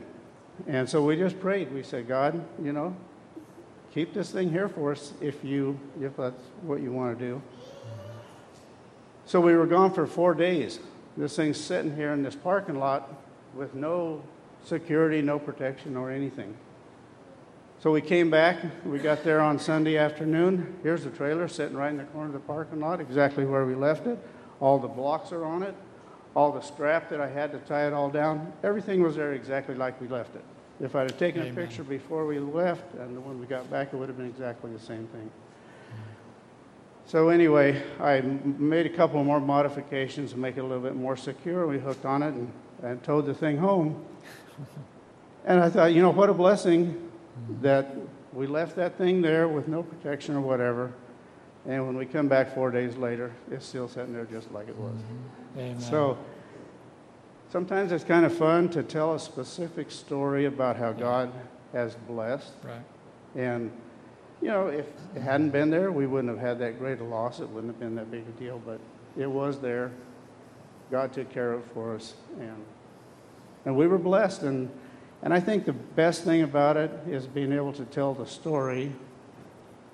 And so we just prayed. We said, God, you know, keep this thing here for us if you if that's what you want to do. So we were gone for four days. This thing's sitting here in this parking lot with no security, no protection, or anything. So we came back. We got there on Sunday afternoon. Here's the trailer sitting right in the corner of the parking lot, exactly where we left it. All the blocks are on it. All the strap that I had to tie it all down, everything was there exactly like we left it. If I'd have taken Amen. a picture before we left and when we got back, it would have been exactly the same thing. So anyway, I made a couple more modifications to make it a little bit more secure. We hooked on it and, and towed the thing home. And I thought, you know, what a blessing that we left that thing there with no protection or whatever. And when we come back four days later, it's still sitting there just like it was. Mm-hmm. Amen. So sometimes it's kind of fun to tell a specific story about how God has blessed. Right. And you know, if it hadn't been there, we wouldn't have had that great a loss. It wouldn't have been that big a deal, but it was there. God took care of it for us, and and we were blessed. And and I think the best thing about it is being able to tell the story.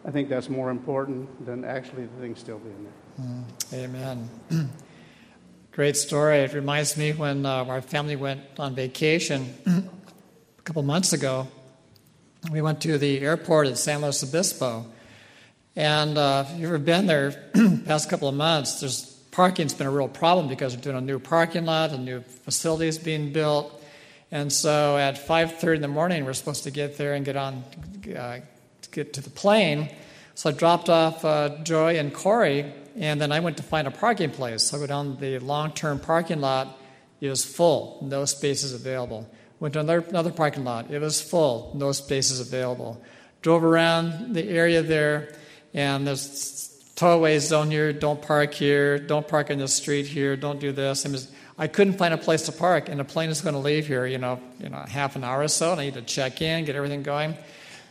I think that's more important than actually the thing still being there. Mm, amen. Great story. It reminds me when uh, our family went on vacation a couple months ago we went to the airport at San Luis Obispo. And uh, if you've ever been there past couple of months, there's parking's been a real problem because they're doing a new parking lot, a new facilities being built. And so at 5:30 in the morning, we're supposed to get there and get on, uh, get to the plane. So I dropped off uh, Joy and Corey, and then I went to find a parking place. So I go down the long-term parking lot. It was full, no spaces available. Went to another, another parking lot. It was full, no spaces available. Drove around the area there, and there's towaway zone here. Don't park here. Don't park in the street here. Don't do this. I couldn't find a place to park, and the plane is going to leave here, you know, you know, half an hour or so. And I need to check in, get everything going.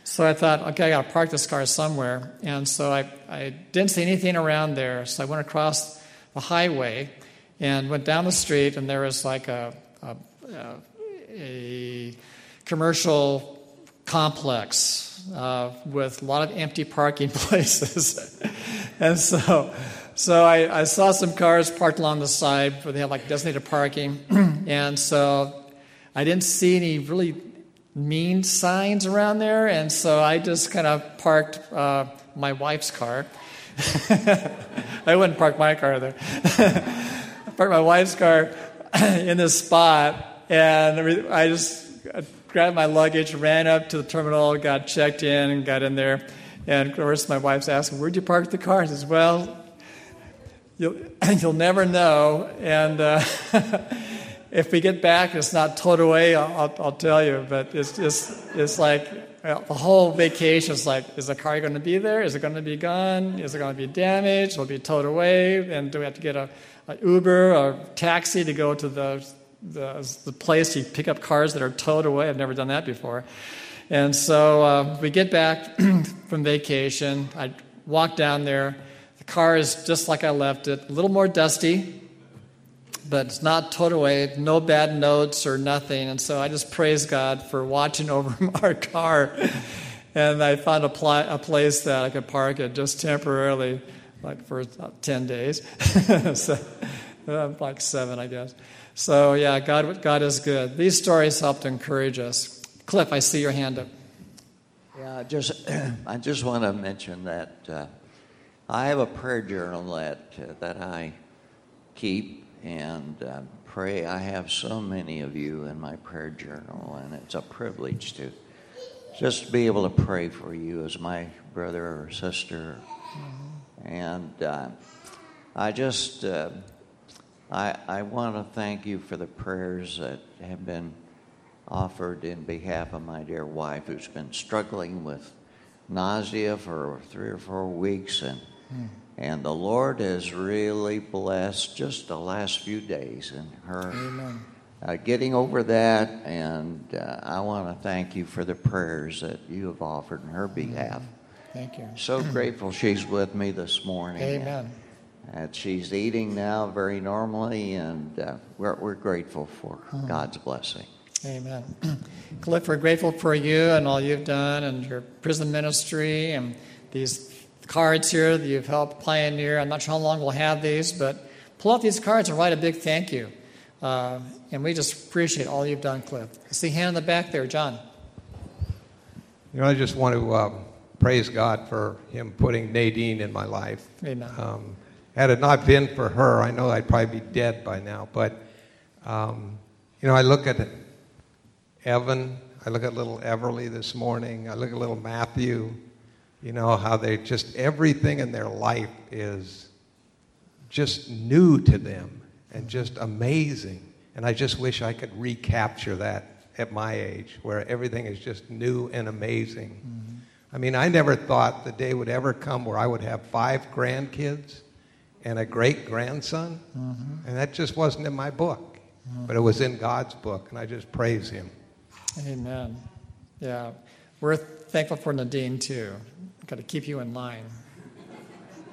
So I thought, okay, I got to park this car somewhere. And so I, I didn't see anything around there. So I went across the highway and went down the street, and there was like a, a, a commercial complex uh, with a lot of empty parking places. and so, so I, I, saw some cars parked along the side where they have like designated parking. and so I didn't see any really mean signs around there. And so I just kind of parked uh, my wife's car. I wouldn't park my car there. I parked my wife's car in this spot and I just grabbed my luggage, ran up to the terminal, got checked in, and got in there. And of course, my wife's asking, Where'd you park the car? I says, Well, you'll, you'll never know. And uh, if we get back, it's not towed away, I'll, I'll, tell you. But it's just, it's like the whole vacation is like, is the car going to be there? Is it going to be gone? Is it going to be damaged? Will it be towed away? And do we have to get a, a Uber or taxi to go to the the, the place you pick up cars that are towed away. I've never done that before. And so uh, we get back from vacation. I walk down there. The car is just like I left it, a little more dusty, but it's not towed away, no bad notes or nothing. And so I just praise God for watching over our car. And I found a, pl- a place that I could park it just temporarily, like for 10 days. so, uh, like seven, I guess. So, yeah, God, God is good. These stories help to encourage us. Cliff, I see your hand up. Yeah, just I just want to mention that uh, I have a prayer journal that uh, that I keep and uh, pray. I have so many of you in my prayer journal, and it's a privilege to just be able to pray for you as my brother or sister. Mm-hmm. And uh, I just uh, I, I want to thank you for the prayers that have been offered in behalf of my dear wife who's been struggling with nausea for three or four weeks and mm. And the Lord has really blessed just the last few days and her uh, getting over that and uh, I want to thank you for the prayers that you have offered in her behalf. Thank you. So grateful she's with me this morning. Amen. And she's eating now very normally, and uh, we're, we're grateful for hmm. God's blessing. Amen. Cliff, we're grateful for you and all you've done and your prison ministry and these cards here that you've helped pioneer. I'm not sure how long we'll have these, but pull out these cards and write a big thank you. Uh, and we just appreciate all you've done, Cliff. I see hand in the back there, John. You know, I just want to um, praise God for Him putting Nadine in my life. Amen. Um, had it not been for her, I know I'd probably be dead by now. But, um, you know, I look at Evan, I look at little Everly this morning, I look at little Matthew, You know, how they just, everything in their life is just new to them and just amazing. And I just wish I could recapture that at my age, where everything is just new and amazing. Mm-hmm. I mean, I never thought the day would ever come where I would have five grandkids and a great grandson. Mm-hmm. And that just wasn't in my book, mm-hmm. but it was in God's book, and I just praise Him. Amen. Yeah. We're thankful for Nadine, too. Got to keep you in line.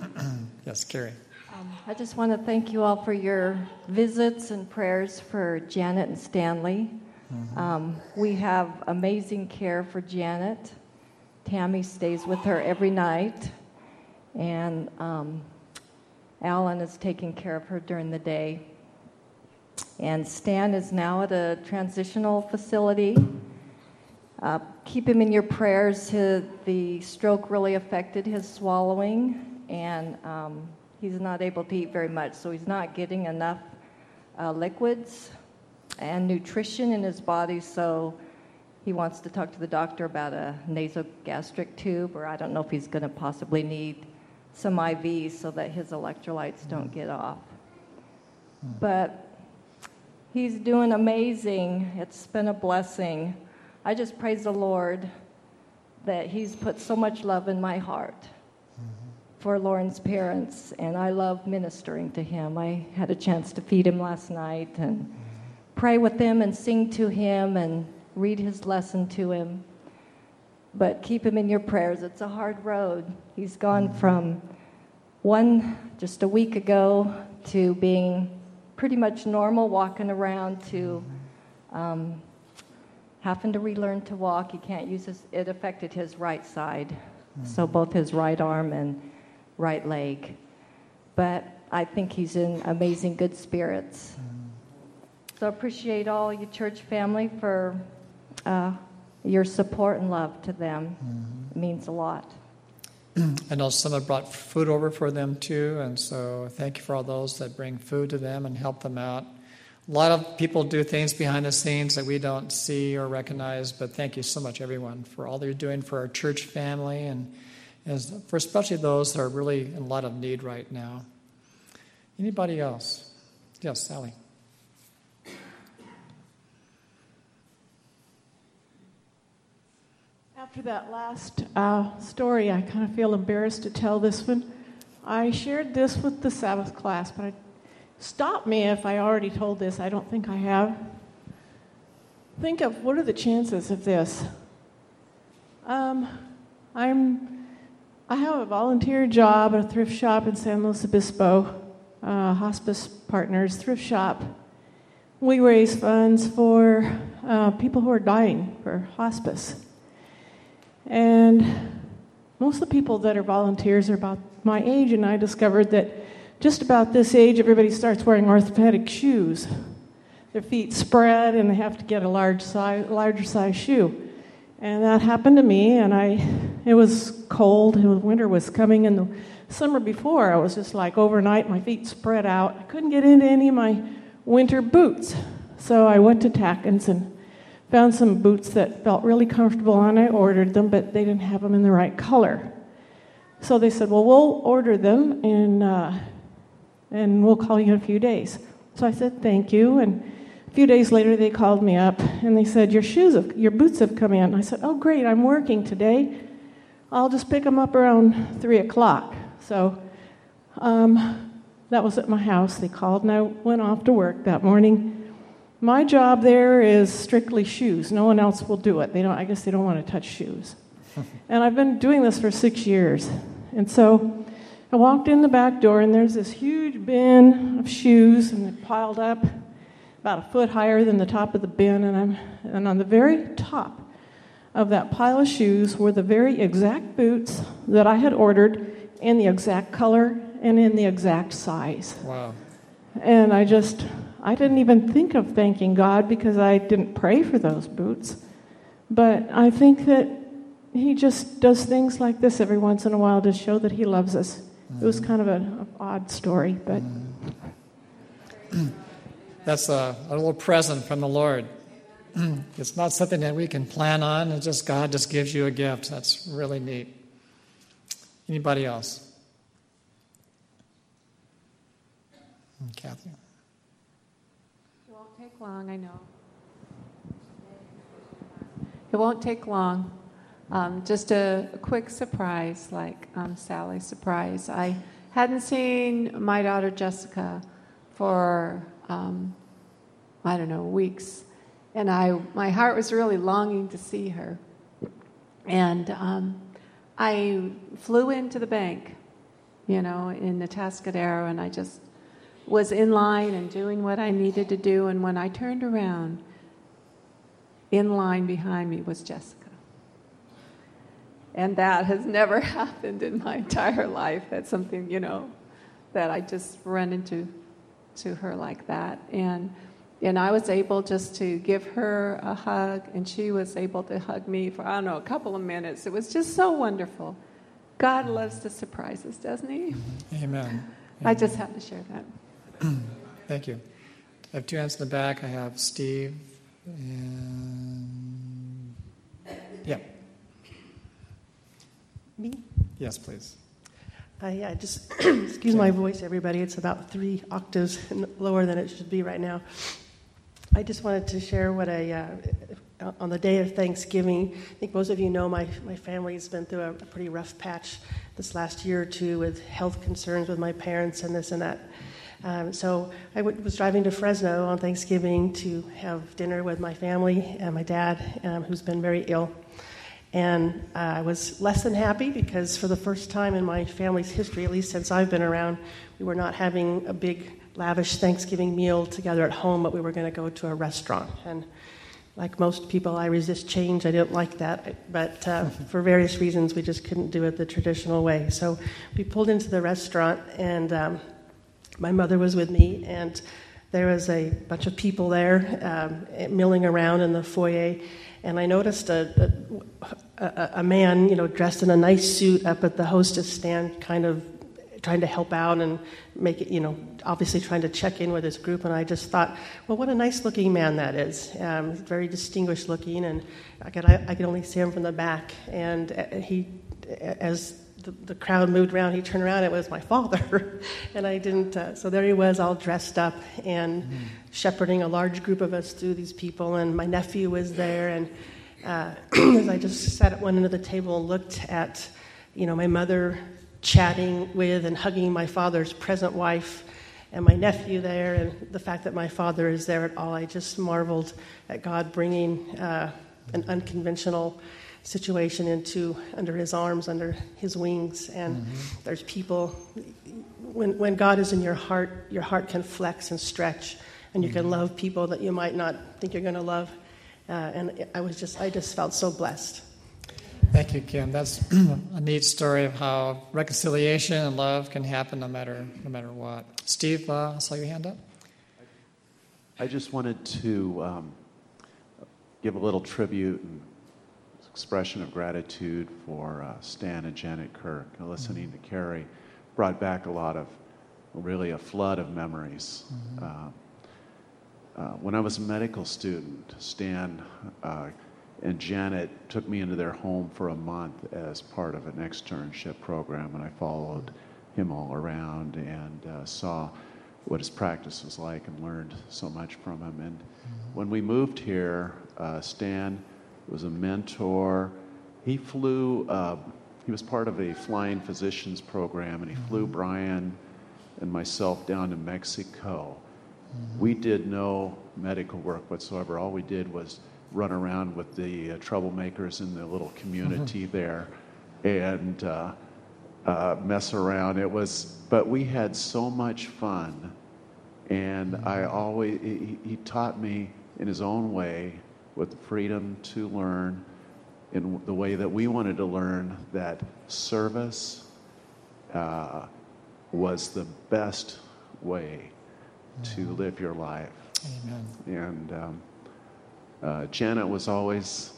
yes, Carrie. Um, I just want to thank you all for your visits and prayers for Janet and Stanley. Mm-hmm. Um, we have amazing care for Janet. Tammy stays with her every night, and um, Alan is taking care of her during the day. And Stan is now at a transitional facility. Uh, keep him in your prayers. His, the stroke really affected his swallowing, and um, he's not able to eat very much, so he's not getting enough uh, liquids and nutrition in his body. So he wants to talk to the doctor about a nasogastric tube, or I don't know if he's going to possibly need some IVs so that his electrolytes don't get off. But he's doing amazing. It's been a blessing. I just praise the Lord that he's put so much love in my heart mm-hmm. for Lauren's parents, and I love ministering to him. I had a chance to feed him last night and mm-hmm. pray with him and sing to him and read his lesson to him but keep him in your prayers. It's a hard road. He's gone mm-hmm. from one just a week ago to being pretty much normal, walking around, to um, having to relearn to walk. He can't use his, it affected his right side, so both his right arm and right leg. But I think he's in amazing good spirits. So I appreciate all your church family for. Uh, your support and love to them mm-hmm. means a lot. I know some have brought food over for them too, and so thank you for all those that bring food to them and help them out. A lot of people do things behind the scenes that we don't see or recognize, but thank you so much, everyone, for all you're doing for our church family and as for especially those that are really in a lot of need right now. Anybody else? Yes, Sally. After that last uh, story, I kind of feel embarrassed to tell this one. I shared this with the Sabbath class, but I, stop me if I already told this. I don't think I have. Think of what are the chances of this? Um, I'm, I have a volunteer job at a thrift shop in San Luis Obispo, uh, Hospice Partners Thrift Shop. We raise funds for uh, people who are dying for hospice. And most of the people that are volunteers are about my age, and I discovered that just about this age, everybody starts wearing orthopedic shoes. Their feet spread, and they have to get a large size, larger size shoe. And that happened to me, and I, it was cold, winter was coming, and the summer before, I was just like overnight, my feet spread out. I couldn't get into any of my winter boots. So I went to Tackins and found some boots that felt really comfortable and I ordered them, but they didn't have them in the right color. So they said, Well, we'll order them and, uh, and we'll call you in a few days. So I said, Thank you. And a few days later, they called me up and they said, Your shoes, have, your boots have come in. I said, Oh, great, I'm working today. I'll just pick them up around 3 o'clock. So um, that was at my house. They called and I went off to work that morning. My job there is strictly shoes. No one else will do it. They don't, I guess they don't want to touch shoes. and I've been doing this for six years. And so I walked in the back door, and there's this huge bin of shoes, and they're piled up about a foot higher than the top of the bin. And, I'm, and on the very top of that pile of shoes were the very exact boots that I had ordered in the exact color and in the exact size. Wow. And I just, I didn't even think of thanking God because I didn't pray for those boots. But I think that He just does things like this every once in a while to show that He loves us. Mm-hmm. It was kind of an odd story, but. Mm-hmm. That's a, a little present from the Lord. it's not something that we can plan on, it's just God just gives you a gift. That's really neat. Anybody else? Kathy. It won't take long, I know. It won't take long. Um, just a, quick surprise, like um, Sally's surprise. I hadn't seen my daughter Jessica for, um, I don't know, weeks. And I, my heart was really longing to see her. And um, I flew into the bank, you know, in the Atascadero, and I just was in line and doing what I needed to do. And when I turned around, in line behind me was Jessica. And that has never happened in my entire life. That's something, you know, that I just run into to her like that. And and I was able just to give her a hug, and she was able to hug me for, I don't know, a couple of minutes. It was just so wonderful. God loves to surprise us, doesn't He? Amen. I just had to share that. Thank you. I have two hands in the back. I have Steve and. Yeah. Me? Yes, please. Uh, yeah, just excuse my voice, everybody. It's about three octaves lower than it should be right now. I just wanted to share what I, uh, on the day of Thanksgiving, I think most of you know my, my family's been through a, a pretty rough patch this last year or two with health concerns with my parents and this and that. Um, so I w- was driving to Fresno on Thanksgiving to have dinner with my family and my dad, um, who's been very ill. And uh, I was less than happy because for the first time in my family's history, at least since I've been around, we were not having a big, lavish Thanksgiving meal together at home, but we were going to go to a restaurant. And like most people, I resist change. I didn't like that. But uh, for various reasons, we just couldn't do it the traditional way. So we pulled into the restaurant, and um, my mother was with me, and there was a bunch of people there um, milling around in the foyer, and I noticed a, a, a, man, you know, dressed in a nice suit up at the hostess stand, kind of trying to help out and make it, you know, obviously trying to check in with his group. And I just thought, well, what a nice looking man that is. Um, very distinguished looking, and I could, I, I could only see him from the back. And uh, he, as the, the, crowd moved around. He turned around, it was my father. and I didn't, uh, so there he was, all dressed up and mm. shepherding a large group of us through these people. And my nephew was there. And uh, as I just sat at one end of the table and looked at, you know, my mother chatting with and hugging my father's present wife and my nephew there, and the fact that my father is there at all, I just marveled at God bringing uh, an unconventional situation into under his arms, under his wings. And mm-hmm. there's people. When when God is in your heart, your heart can flex and stretch, and you mm-hmm. can love people that you might not think you're going to love. Uh, and I was just I just felt so blessed. Thank you, Kim. That's a neat story of how reconciliation and love can happen no matter no matter what. Steve, uh, I saw your hand up. I just wanted to um, give a little tribute and expression of gratitude for uh, Stan and Janet Kirk. Listening mm-hmm. to Carrie brought back a lot of, really a flood of memories. Mm-hmm. Uh, uh, when I was a medical student, Stan uh, and Janet took me into their home for a month as part of an externship program, and I followed him all around and uh, saw what his practice was like and learned so much from him. And mm-hmm. when we moved here, uh, Stan was a mentor. He flew, uh, he was part of a flying physicians program, and he flew mm-hmm. Brian and myself down to Mexico. Mm-hmm. We did no medical work whatsoever. All we did was run around with the uh, troublemakers in the little community mm-hmm. there and uh, uh, mess around. It was, but we had so much fun. And I mm-hmm. always, he, he taught me in his own way with the freedom to learn in the way that we wanted to learn that service uh, was the best way to live your life. Amen. And um, uh, Janet was always,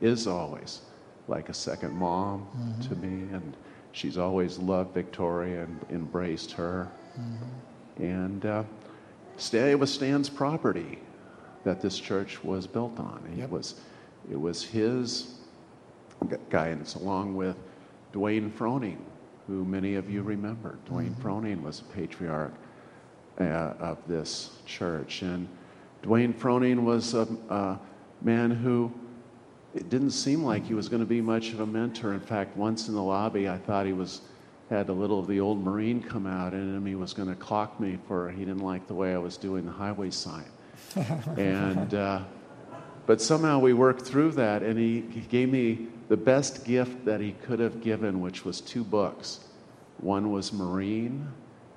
is always, like a second mom mm-hmm. to me, and she's always loved Victoria and embraced her. Mm-hmm. And uh, it was Stan's property that this church was built on. It was it was his guidance along with Dwayne Froning, who many of you remember. Dwayne Froning was a patriarch uh, of this church. And Dwayne Froning was a, a man who it didn't seem like he was going to be much of a mentor. In fact, once in the lobby, I thought he was had a little of the old Marine come out in him. He was going to clock me for he didn't like the way I was doing the highway sign. and uh, but somehow we worked through that, and he, he gave me the best gift that he could have given, which was two books. One was Marine,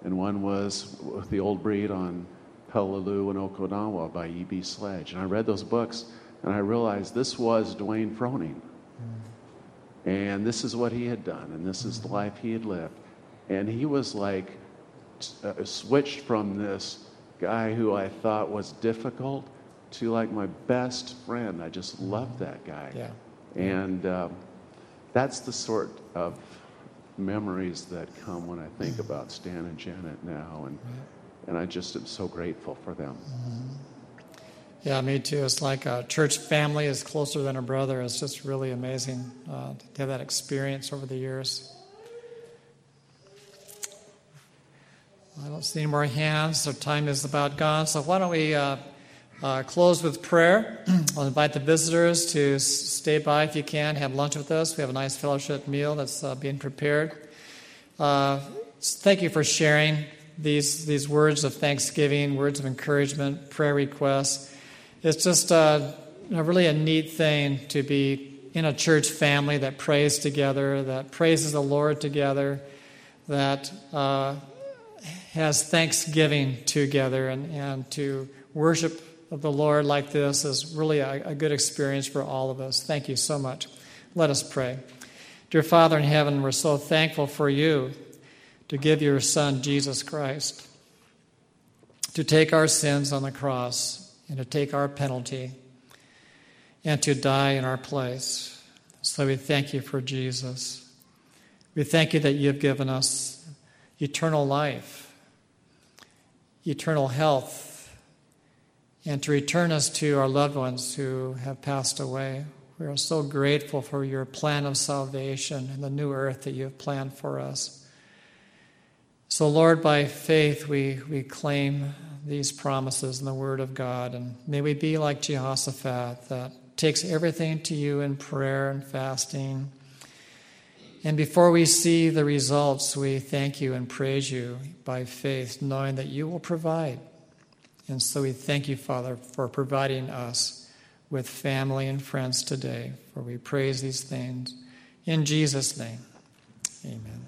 and one was the old breed on Peleliu and Okinawa by E.B. Sledge. And I read those books, and I realized this was Dwayne Froning. And this is what he had done, and this is the life he had lived. And he was like uh, switched from this guy who I thought was difficult to like my best friend. I just loved that guy. Yeah. And um, that's the sort of memories that come when I think about Stan and Janet now. And, and I just am so grateful for them. Yeah, me too. It's like a church family is closer than a brother. It's just really amazing uh, to have that experience over the years. I don't see any more hands, so time is about gone. So why don't we uh, uh, close with prayer? I'll invite the visitors to stay by if you can, have lunch with us. We have a nice fellowship meal that's uh, being prepared. Uh, thank you for sharing these, these words of thanksgiving, words of encouragement, prayer requests. It's just uh, really a neat thing to be in a church family that prays together, that praises the Lord together, that uh, has thanksgiving together, and, and to worship the Lord like this is really a, a good experience for all of us. Thank you so much. Let us pray. Dear Father in heaven, we're so thankful for you to give your Son, Jesus Christ, to take our sins on the cross and to take our penalty and to die in our place. So we thank you for Jesus. We thank you that you have given us eternal life, eternal health, and to return us to our loved ones who have passed away. We are so grateful for your plan of salvation and the new earth that you have planned for us. So, Lord, by faith, we, we claim these promises in the Word of God. And may we be like Jehoshaphat that takes everything to you in prayer and fasting. And before we see the results, we thank you and praise you by faith, knowing that you will provide. And so we thank you, Father, for providing us with family and friends today. For we praise these things in Jesus' name. Amen.